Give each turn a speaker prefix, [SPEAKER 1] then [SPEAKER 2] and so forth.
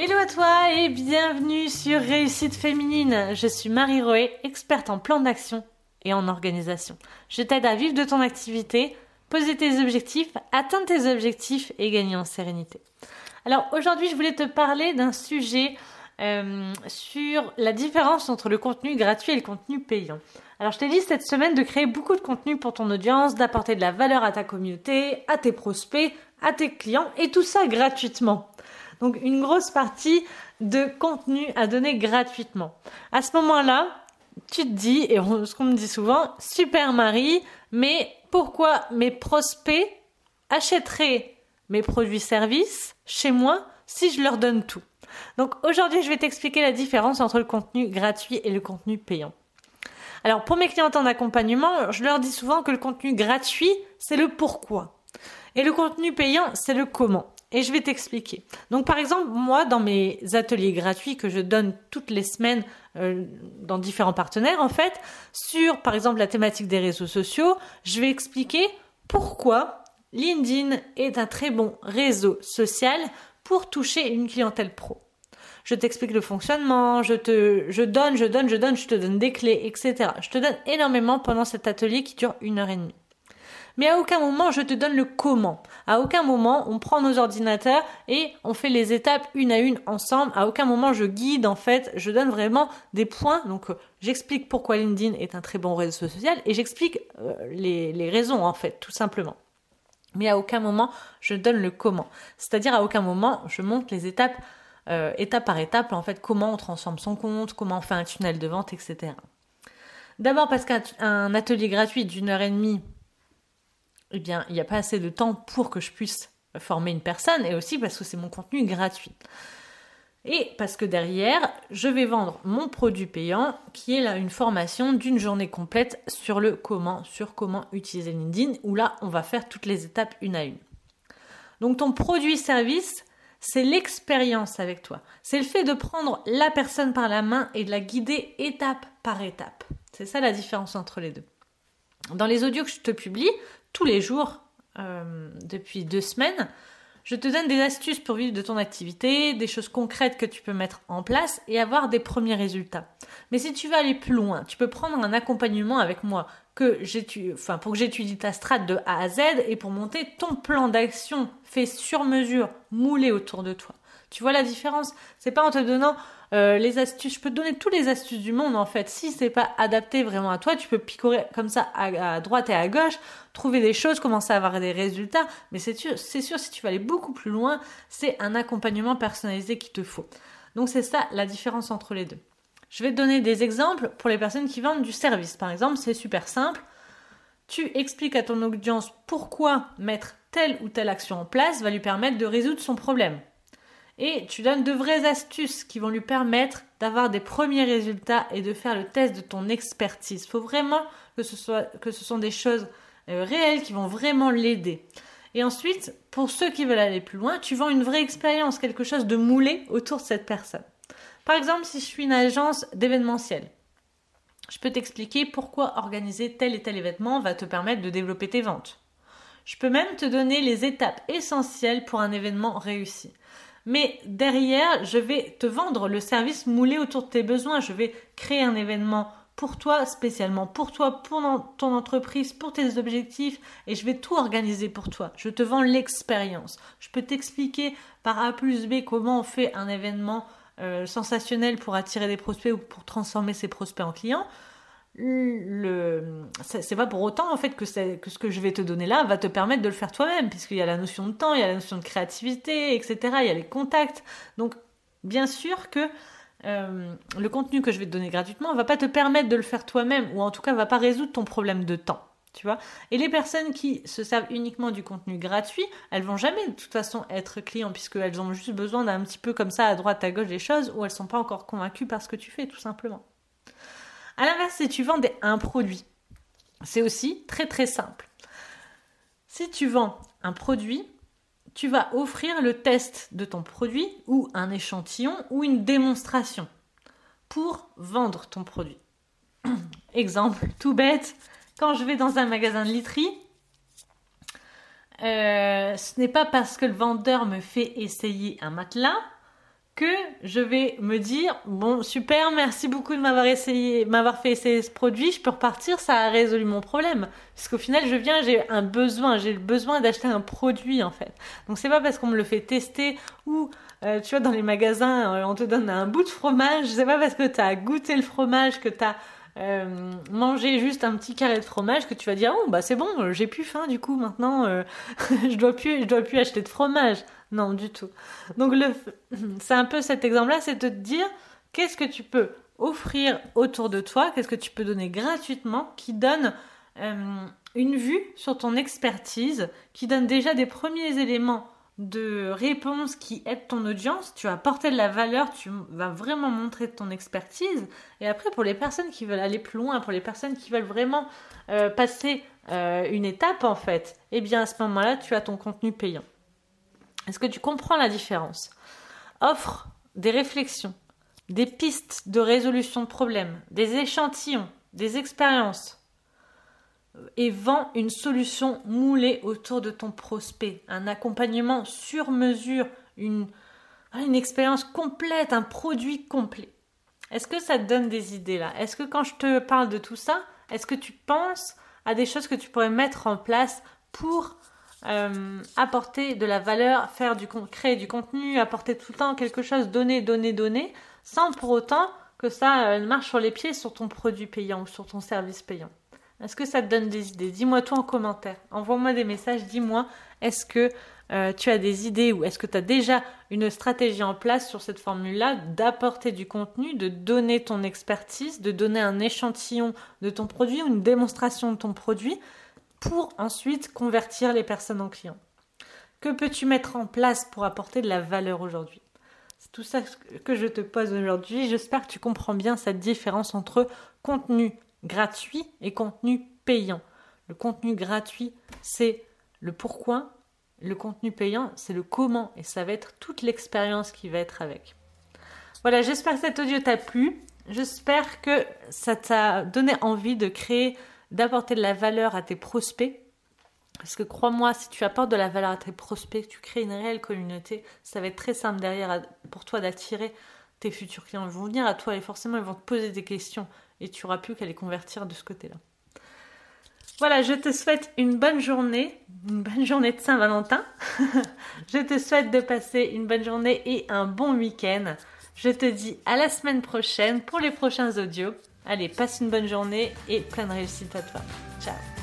[SPEAKER 1] Hello à toi et bienvenue sur Réussite Féminine. Je suis Marie Roé, experte en plan d'action et en organisation. Je t'aide à vivre de ton activité, poser tes objectifs, atteindre tes objectifs et gagner en sérénité. Alors aujourd'hui, je voulais te parler d'un sujet euh, sur la différence entre le contenu gratuit et le contenu payant. Alors je t'ai dit cette semaine de créer beaucoup de contenu pour ton audience, d'apporter de la valeur à ta communauté, à tes prospects, à tes clients et tout ça gratuitement. Donc une grosse partie de contenu à donner gratuitement. À ce moment-là, tu te dis, et ce qu'on me dit souvent, super Marie, mais pourquoi mes prospects achèteraient mes produits-services chez moi si je leur donne tout? Donc aujourd'hui, je vais t'expliquer la différence entre le contenu gratuit et le contenu payant. Alors pour mes clientes en accompagnement, je leur dis souvent que le contenu gratuit, c'est le pourquoi. Et le contenu payant, c'est le comment. Et je vais t'expliquer. Donc par exemple, moi, dans mes ateliers gratuits que je donne toutes les semaines euh, dans différents partenaires, en fait, sur par exemple la thématique des réseaux sociaux, je vais expliquer pourquoi LinkedIn est un très bon réseau social pour toucher une clientèle pro. Je t'explique le fonctionnement, je te, je donne, je donne, je donne, je te donne des clés, etc. Je te donne énormément pendant cet atelier qui dure une heure et demie mais à aucun moment je te donne le comment. À aucun moment on prend nos ordinateurs et on fait les étapes une à une ensemble. À aucun moment je guide en fait, je donne vraiment des points. Donc euh, j'explique pourquoi LinkedIn est un très bon réseau social et j'explique euh, les, raisons en fait, tout simplement. Mais à aucun moment je donne le comment. C'est-à-dire à aucun moment je montre les étapes euh, étape par étape en fait comment on transforme son compte, comment on fait un tunnel de vente, etc. D'abord parce qu'un atelier gratuit d'une heure et demie eh bien, il n'y a pas assez de temps pour que je puisse former une personne et aussi parce que c'est mon contenu gratuit. Et parce que derrière, je vais vendre mon produit payant qui est là une formation d'une journée complète sur le comment, sur comment utiliser LinkedIn où là, on va faire toutes les étapes une à une. Donc ton produit service, c'est l'expérience avec toi. C'est le fait de prendre la personne par la main et de la guider étape par étape. C'est ça la différence entre les deux. Dans les audios que je te publie, tous les jours euh, depuis deux semaines. Je te donne des astuces pour vivre de ton activité, des choses concrètes que tu peux mettre en place et avoir des premiers résultats. Mais si tu veux aller plus loin, tu peux prendre un accompagnement avec moi que enfin, pour que j'étudie ta strate de A à Z et pour monter ton plan d'action fait sur mesure, moulé autour de toi. Tu vois la différence? C'est pas en te donnant euh, les astuces, je peux te donner toutes les astuces du monde en fait. Si c'est pas adapté vraiment à toi, tu peux picorer comme ça à, droite et à gauche, trouver des choses, commencer à avoir des résultats. Mais c'est sûr, c'est sûr, si tu veux aller beaucoup plus loin, c'est un accompagnement personnalisé qu'il te faut. Donc c'est ça la différence entre les deux. Je vais te donner des exemples pour les personnes qui vendent du service. Par exemple, c'est super simple. Tu expliques à ton audience pourquoi mettre telle ou telle action en place va lui permettre de résoudre son problème et tu donnes de vraies astuces qui vont lui permettre d'avoir des premiers résultats et de faire le test de ton expertise. Il faut vraiment que ce soit que ce sont des choses euh, réelles qui vont vraiment l'aider. Et ensuite, pour ceux qui veulent aller plus loin, tu vends une vraie expérience, quelque chose de moulé autour de cette personne. Par exemple, si je suis une agence d'événementiel, je peux t'expliquer pourquoi organiser tel et tel événement va te permettre de développer tes ventes. Je peux même te donner les étapes essentielles pour un événement réussi. Mais derrière, je vais te vendre le service moulé autour de tes besoins. Je vais créer un événement pour toi, spécialement pour toi, pour ton entreprise, pour tes objectifs, et je vais tout organiser pour toi. Je te vends l'expérience. Je peux t'expliquer par A plus B comment on fait un événement euh, sensationnel pour attirer des prospects ou pour transformer ses prospects en clients le c'est pas pour autant en fait que, que ce que je vais te donner là va te permettre de le faire toi-même puisqu'il y a la notion de temps, il y a la notion de créativité, etc. Il y a les contacts. Donc bien sûr que euh, le contenu que je vais te donner gratuitement va pas te permettre de le faire toi-même ou en tout cas va pas résoudre ton problème de temps. Tu vois Et les personnes qui se servent uniquement du contenu gratuit, elles vont jamais de toute façon être clients puisqu'elles ont juste besoin d'un petit peu comme ça à droite à gauche des choses ou elles sont pas encore convaincues par ce que tu fais tout simplement. À l'inverse, si tu vends un produit, c'est aussi très très simple. Si tu vends un produit, tu vas offrir le test de ton produit ou un échantillon ou une démonstration pour vendre ton produit. Exemple tout bête, quand je vais dans un magasin de literie, euh, ce n'est pas parce que le vendeur me fait essayer un matelas que je vais me dire bon super merci beaucoup de m'avoir essayé m'avoir fait essayer ce produit je peux repartir ça a résolu mon problème. Parce qu'au final je viens j'ai un besoin j'ai le besoin d'acheter un produit en fait. Donc c'est pas parce qu'on me le fait tester ou euh, tu vois dans les magasins euh, on te donne un bout de fromage c'est pas parce que tu as goûté le fromage que tu as euh, mangé juste un petit carré de fromage que tu vas dire oh bah c'est bon j'ai plus faim du coup maintenant je dois plus dois plus acheter de fromage non, du tout. Donc le, c'est un peu cet exemple-là, c'est de te dire qu'est-ce que tu peux offrir autour de toi, qu'est-ce que tu peux donner gratuitement qui donne euh, une vue sur ton expertise, qui donne déjà des premiers éléments de réponse qui aident ton audience, tu vas apporter de la valeur, tu vas vraiment montrer ton expertise. Et après, pour les personnes qui veulent aller plus loin, pour les personnes qui veulent vraiment euh, passer euh, une étape en fait, eh bien à ce moment-là, tu as ton contenu payant. Est-ce que tu comprends la différence? Offre des réflexions, des pistes de résolution de problèmes, des échantillons, des expériences et vends une solution moulée autour de ton prospect, un accompagnement sur mesure, une, une expérience complète, un produit complet. Est-ce que ça te donne des idées là? Est-ce que quand je te parle de tout ça, est-ce que tu penses à des choses que tu pourrais mettre en place pour euh, apporter de la valeur, faire du créer du contenu, apporter tout le temps quelque chose, donner, donner, donner, sans pour autant que ça euh, marche sur les pieds sur ton produit payant ou sur ton service payant? Est-ce que ça te donne des idées? Dis-moi tout en commentaire. Envoie-moi des messages, dis-moi est-ce que euh, tu as des idées ou est-ce que tu as déjà une stratégie en place sur cette formule-là d'apporter du contenu, de donner ton expertise, de donner un échantillon de ton produit ou une démonstration de ton produit pour ensuite convertir les personnes en clients? Que peux-tu mettre en place pour apporter de la valeur aujourd'hui? C'est tout ça que je te pose aujourd'hui. J'espère que tu comprends bien cette différence entre contenu gratuit et contenu payant. Le contenu gratuit, c'est le pourquoi. Le contenu payant, c'est le comment. Et ça va être toute l'expérience qui va être avec. Voilà, j'espère que cet audio t'a plu. J'espère que ça t'a donné envie de créer d'apporter de la valeur à tes prospects. Parce que crois-moi, si tu apportes de la valeur à tes prospects, tu crées une réelle communauté, ça va être très simple derrière pour toi d'attirer tes futurs clients. Ils vont venir à toi et forcément ils vont te poser des questions et tu n'auras plus qu'à les convertir de ce côté-là. Voilà, je te souhaite une bonne journée, une bonne journée de Saint-Valentin. je te souhaite de passer une bonne journée et un bon week-end. Je te dis à la semaine prochaine pour les prochains audios. Allez, passe une bonne journée et plein de réussite à toi. Ciao